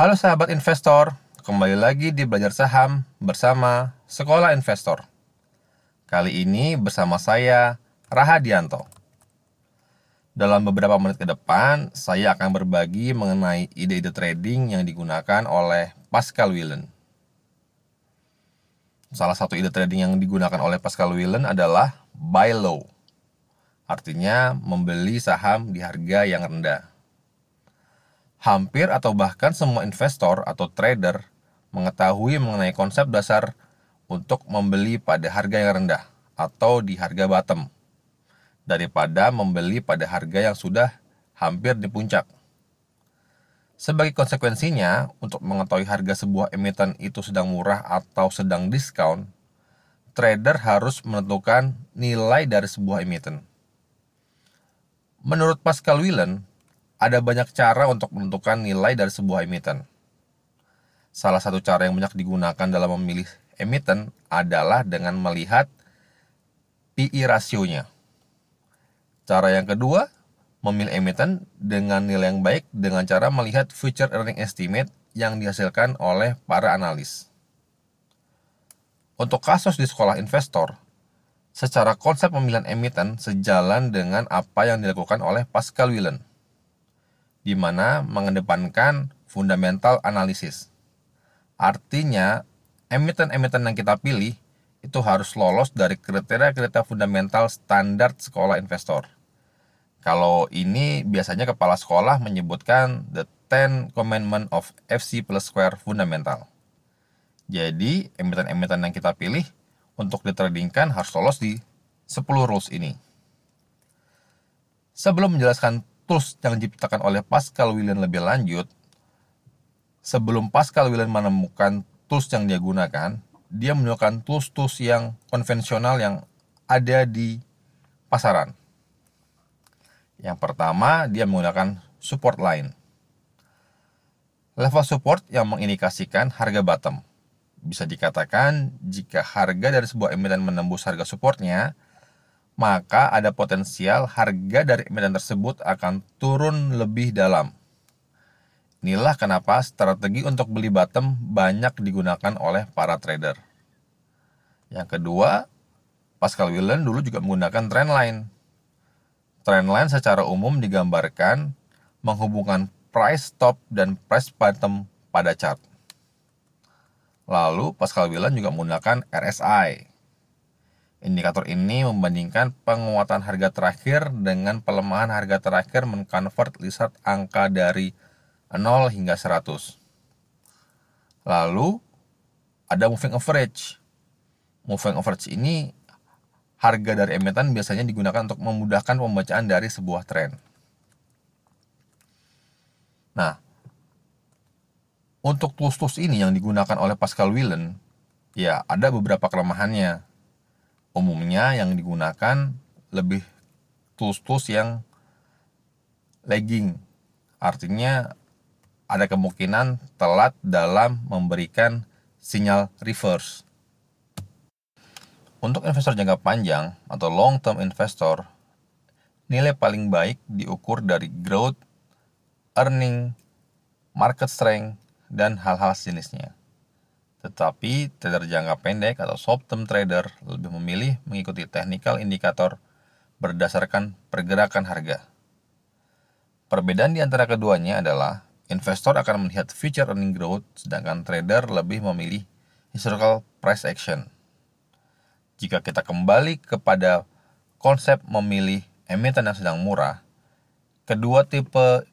Halo sahabat investor, kembali lagi di Belajar Saham bersama Sekolah Investor. Kali ini bersama saya, Rahadianto. Dalam beberapa menit ke depan, saya akan berbagi mengenai ide-ide trading yang digunakan oleh Pascal Willen. Salah satu ide trading yang digunakan oleh Pascal Willen adalah buy low. Artinya membeli saham di harga yang rendah. Hampir atau bahkan semua investor atau trader mengetahui mengenai konsep dasar untuk membeli pada harga yang rendah atau di harga bottom daripada membeli pada harga yang sudah hampir di puncak. Sebagai konsekuensinya, untuk mengetahui harga sebuah emiten itu sedang murah atau sedang diskon, trader harus menentukan nilai dari sebuah emiten. Menurut Pascal Willen, ada banyak cara untuk menentukan nilai dari sebuah emiten. Salah satu cara yang banyak digunakan dalam memilih emiten adalah dengan melihat PE rasionya. Cara yang kedua, memilih emiten dengan nilai yang baik dengan cara melihat future earning estimate yang dihasilkan oleh para analis. Untuk kasus di sekolah investor, secara konsep pemilihan emiten sejalan dengan apa yang dilakukan oleh Pascal Willen, di mana mengedepankan fundamental analisis. Artinya, emiten-emiten yang kita pilih itu harus lolos dari kriteria-kriteria fundamental standar sekolah investor. Kalau ini biasanya kepala sekolah menyebutkan the 10 commandment of FC plus square fundamental. Jadi, emiten-emiten yang kita pilih untuk ditradingkan harus lolos di 10 rules ini. Sebelum menjelaskan tools yang diciptakan oleh Pascal William lebih lanjut, sebelum Pascal William menemukan tools yang dia gunakan, dia menemukan tools-tools yang konvensional yang ada di pasaran. Yang pertama, dia menggunakan support line. Level support yang mengindikasikan harga bottom bisa dikatakan jika harga dari sebuah emiten menembus harga supportnya, maka ada potensial harga dari emiten tersebut akan turun lebih dalam. Inilah kenapa strategi untuk beli bottom banyak digunakan oleh para trader. Yang kedua, Pascal Willen dulu juga menggunakan trendline. Trendline secara umum digambarkan menghubungkan price top dan price bottom pada chart. Lalu Pascal Willan juga menggunakan RSI. Indikator ini membandingkan penguatan harga terakhir dengan pelemahan harga terakhir mengkonvert lihat angka dari 0 hingga 100. Lalu ada moving average. Moving average ini harga dari emiten biasanya digunakan untuk memudahkan pembacaan dari sebuah tren. Nah, untuk tools-tools ini yang digunakan oleh Pascal Willen, ya ada beberapa kelemahannya. Umumnya yang digunakan lebih tools-tools yang lagging. Artinya ada kemungkinan telat dalam memberikan sinyal reverse. Untuk investor jangka panjang atau long term investor, nilai paling baik diukur dari growth, earning, market strength, dan hal-hal sejenisnya. Tetapi trader jangka pendek atau short term trader lebih memilih mengikuti technical indikator berdasarkan pergerakan harga. Perbedaan di antara keduanya adalah investor akan melihat future earning growth sedangkan trader lebih memilih historical price action. Jika kita kembali kepada konsep memilih emiten yang sedang murah, kedua tipe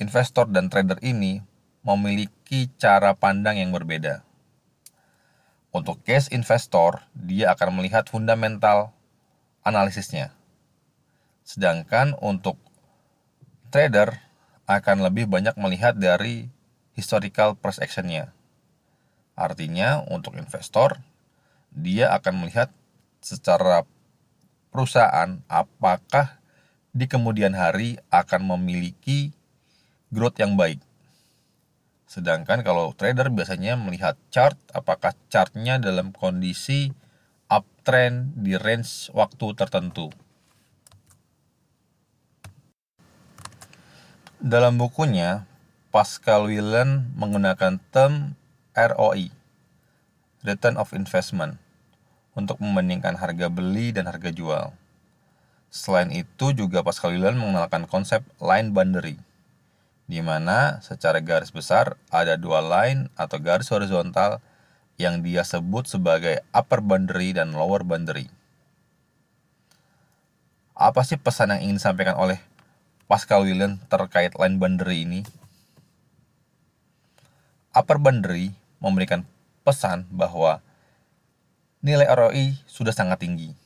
investor dan trader ini memiliki cara pandang yang berbeda. Untuk case investor, dia akan melihat fundamental analisisnya. Sedangkan untuk trader akan lebih banyak melihat dari historical price actionnya. Artinya untuk investor, dia akan melihat secara perusahaan apakah di kemudian hari akan memiliki growth yang baik Sedangkan kalau trader biasanya melihat chart, apakah chartnya dalam kondisi uptrend di range waktu tertentu. Dalam bukunya, Pascal Willen menggunakan term ROI, Return of Investment, untuk membandingkan harga beli dan harga jual. Selain itu juga Pascal Willen mengenalkan konsep line boundary, di mana secara garis besar ada dua line atau garis horizontal yang dia sebut sebagai upper boundary dan lower boundary. Apa sih pesan yang ingin disampaikan oleh Pascal Willen terkait line boundary ini? Upper boundary memberikan pesan bahwa nilai ROI sudah sangat tinggi.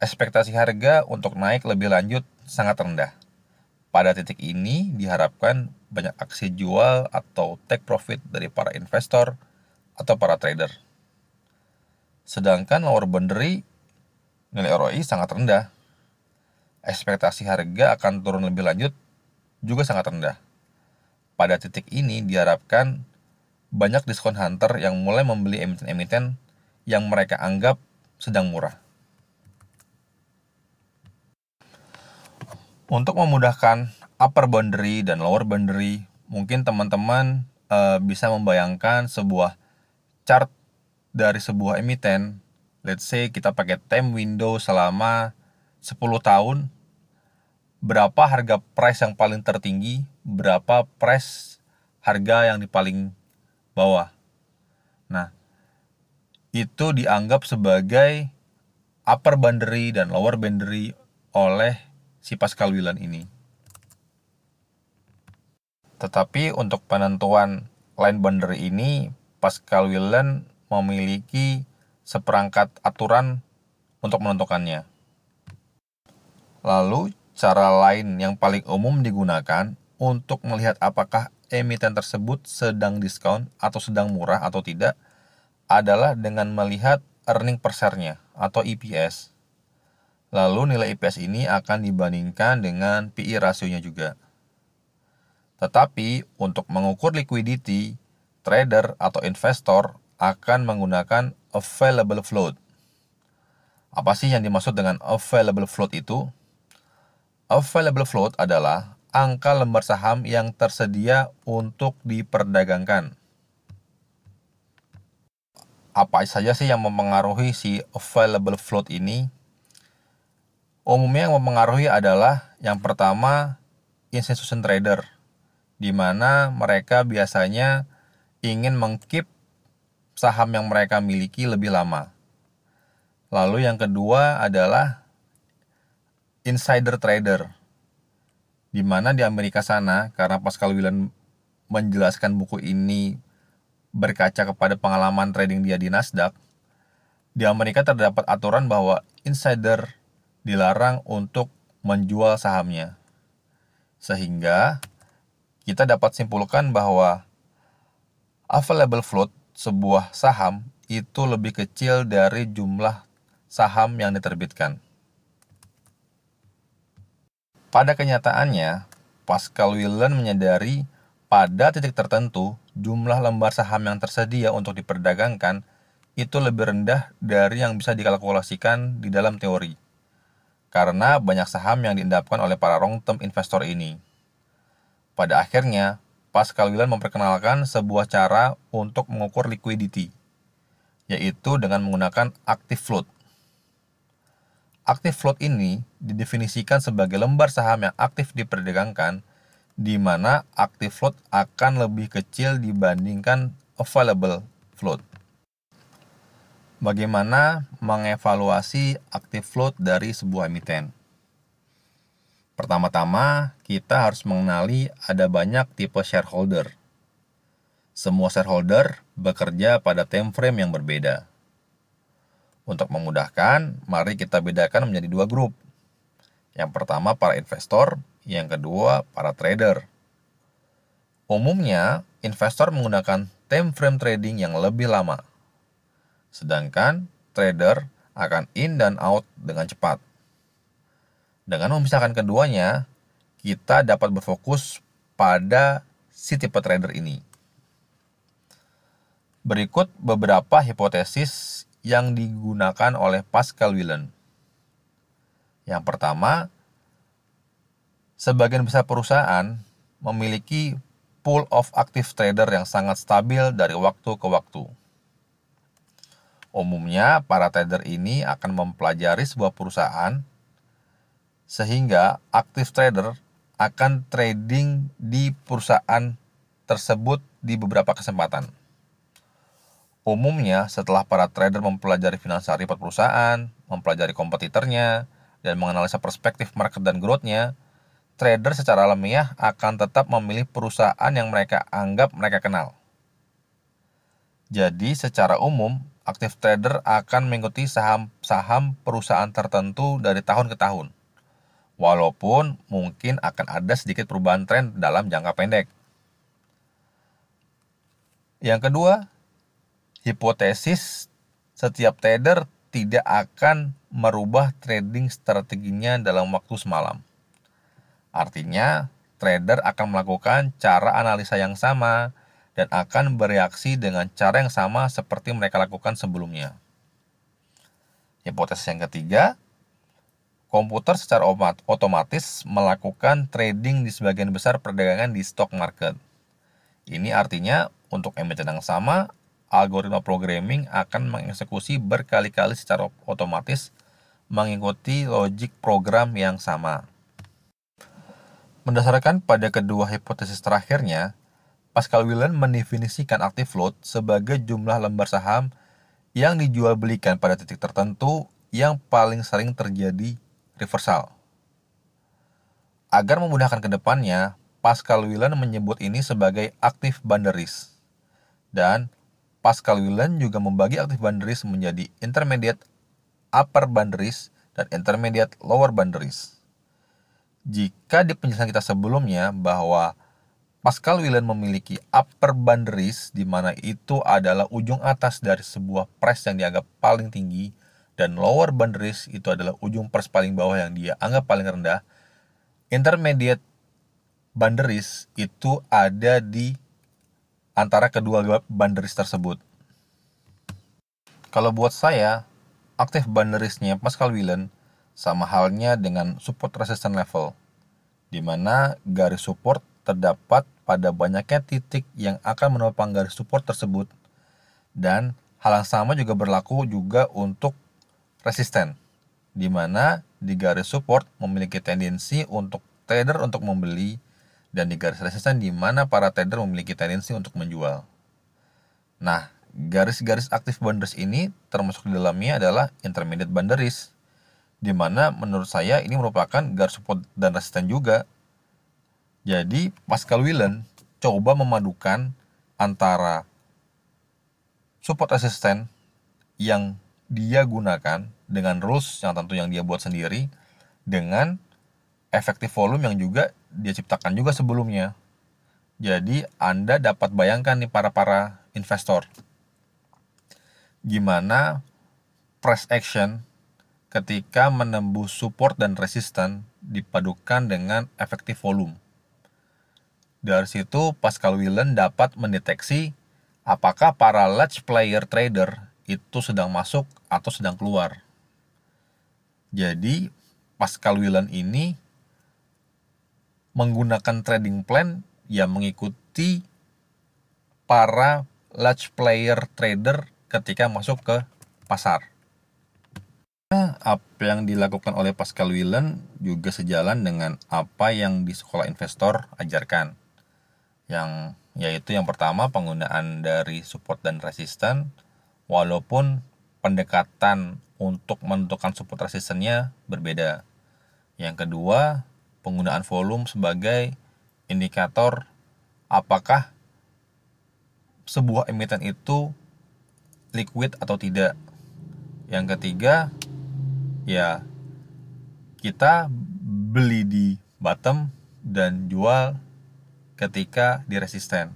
Ekspektasi harga untuk naik lebih lanjut sangat rendah. Pada titik ini diharapkan banyak aksi jual atau take profit dari para investor atau para trader. Sedangkan lower boundary nilai ROI sangat rendah. Ekspektasi harga akan turun lebih lanjut juga sangat rendah. Pada titik ini diharapkan banyak diskon hunter yang mulai membeli emiten-emiten yang mereka anggap sedang murah. Untuk memudahkan upper boundary dan lower boundary, mungkin teman-teman e, bisa membayangkan sebuah chart dari sebuah emiten. Let's say kita pakai time window selama 10 tahun berapa harga price yang paling tertinggi, berapa price harga yang di paling bawah. Nah, itu dianggap sebagai upper boundary dan lower boundary oleh si Pascal Willen ini. Tetapi untuk penentuan line boundary ini, Pascal Willen memiliki seperangkat aturan untuk menentukannya. Lalu Cara lain yang paling umum digunakan untuk melihat apakah emiten tersebut sedang diskon atau sedang murah atau tidak adalah dengan melihat earning per share-nya atau EPS. Lalu nilai EPS ini akan dibandingkan dengan PE rasionya juga. Tetapi untuk mengukur liquidity, trader atau investor akan menggunakan available float. Apa sih yang dimaksud dengan available float itu? Available float adalah angka lembar saham yang tersedia untuk diperdagangkan. Apa saja sih yang mempengaruhi si available float ini? Umumnya yang mempengaruhi adalah yang pertama institution trader, di mana mereka biasanya ingin mengkeep saham yang mereka miliki lebih lama. Lalu yang kedua adalah insider trader. Di mana di Amerika sana, karena Pascal Willen menjelaskan buku ini berkaca kepada pengalaman trading dia di Nasdaq, di Amerika terdapat aturan bahwa insider dilarang untuk menjual sahamnya. Sehingga kita dapat simpulkan bahwa available float sebuah saham itu lebih kecil dari jumlah saham yang diterbitkan. Pada kenyataannya, Pascal Willen menyadari pada titik tertentu jumlah lembar saham yang tersedia untuk diperdagangkan itu lebih rendah dari yang bisa dikalkulasikan di dalam teori. Karena banyak saham yang diendapkan oleh para long term investor ini. Pada akhirnya, Pascal Willen memperkenalkan sebuah cara untuk mengukur liquidity, yaitu dengan menggunakan active float. Aktif float ini didefinisikan sebagai lembar saham yang aktif diperdagangkan, di mana aktif float akan lebih kecil dibandingkan available float. Bagaimana mengevaluasi aktif float dari sebuah emiten? Pertama-tama, kita harus mengenali ada banyak tipe shareholder. Semua shareholder bekerja pada time frame yang berbeda. Untuk memudahkan, mari kita bedakan menjadi dua grup. Yang pertama para investor, yang kedua para trader. Umumnya, investor menggunakan time frame trading yang lebih lama. Sedangkan trader akan in dan out dengan cepat. Dengan memisahkan keduanya, kita dapat berfokus pada si tipe trader ini. Berikut beberapa hipotesis yang digunakan oleh Pascal Willen. Yang pertama, sebagian besar perusahaan memiliki pool of active trader yang sangat stabil dari waktu ke waktu. Umumnya, para trader ini akan mempelajari sebuah perusahaan sehingga active trader akan trading di perusahaan tersebut di beberapa kesempatan. Umumnya, setelah para trader mempelajari financial report perusahaan, mempelajari kompetitornya, dan menganalisa perspektif market dan growth-nya, trader secara alamiah akan tetap memilih perusahaan yang mereka anggap mereka kenal. Jadi, secara umum, aktif trader akan mengikuti saham-saham perusahaan tertentu dari tahun ke tahun. Walaupun mungkin akan ada sedikit perubahan tren dalam jangka pendek. Yang kedua, hipotesis setiap trader tidak akan merubah trading strateginya dalam waktu semalam. Artinya, trader akan melakukan cara analisa yang sama dan akan bereaksi dengan cara yang sama seperti mereka lakukan sebelumnya. Hipotesis yang ketiga, komputer secara otomatis melakukan trading di sebagian besar perdagangan di stock market. Ini artinya untuk emiten yang sama, algoritma programming akan mengeksekusi berkali-kali secara otomatis mengikuti logik program yang sama. Mendasarkan pada kedua hipotesis terakhirnya, Pascal Willen mendefinisikan active float sebagai jumlah lembar saham yang dijual belikan pada titik tertentu yang paling sering terjadi reversal. Agar memudahkan ke depannya, Pascal Willen menyebut ini sebagai active boundaries. Dan Pascal Willen juga membagi active boundaries menjadi intermediate upper boundaries dan intermediate lower boundaries. Jika di penjelasan kita sebelumnya bahwa Pascal Willen memiliki upper boundaries di mana itu adalah ujung atas dari sebuah press yang dianggap paling tinggi dan lower boundaries itu adalah ujung press paling bawah yang dia anggap paling rendah. Intermediate boundaries itu ada di antara kedua boundaries tersebut. Kalau buat saya, aktif boundariesnya Pascal Willen sama halnya dengan support resistance level, di mana garis support terdapat pada banyaknya titik yang akan menopang garis support tersebut dan hal yang sama juga berlaku juga untuk resisten di mana di garis support memiliki tendensi untuk trader untuk membeli dan di garis resisten di mana para trader memiliki tendensi untuk menjual. Nah, garis-garis aktif boundaries ini termasuk di dalamnya adalah intermediate boundaries di mana menurut saya ini merupakan garis support dan resisten juga jadi Pascal Willen coba memadukan antara support resisten yang dia gunakan dengan rules yang tentu yang dia buat sendiri dengan efektif volume yang juga dia ciptakan juga sebelumnya. Jadi Anda dapat bayangkan nih para-para investor gimana price action ketika menembus support dan resisten dipadukan dengan efektif volume. Dari situ Pascal Willen dapat mendeteksi apakah para large player trader itu sedang masuk atau sedang keluar. Jadi Pascal Willen ini menggunakan trading plan yang mengikuti para large player trader ketika masuk ke pasar. Apa yang dilakukan oleh Pascal Willen juga sejalan dengan apa yang di sekolah investor ajarkan yang yaitu yang pertama penggunaan dari support dan resisten walaupun pendekatan untuk menentukan support resistennya berbeda. Yang kedua, penggunaan volume sebagai indikator apakah sebuah emiten itu liquid atau tidak. Yang ketiga, ya kita beli di bottom dan jual ketika di resisten.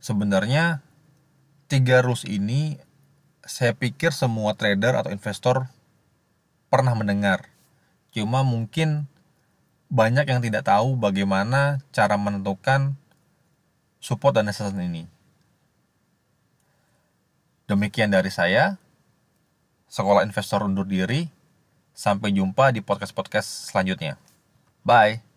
Sebenarnya tiga rules ini saya pikir semua trader atau investor pernah mendengar. Cuma mungkin banyak yang tidak tahu bagaimana cara menentukan support dan resistance ini. Demikian dari saya. Sekolah Investor undur diri. Sampai jumpa di podcast-podcast selanjutnya. Bye.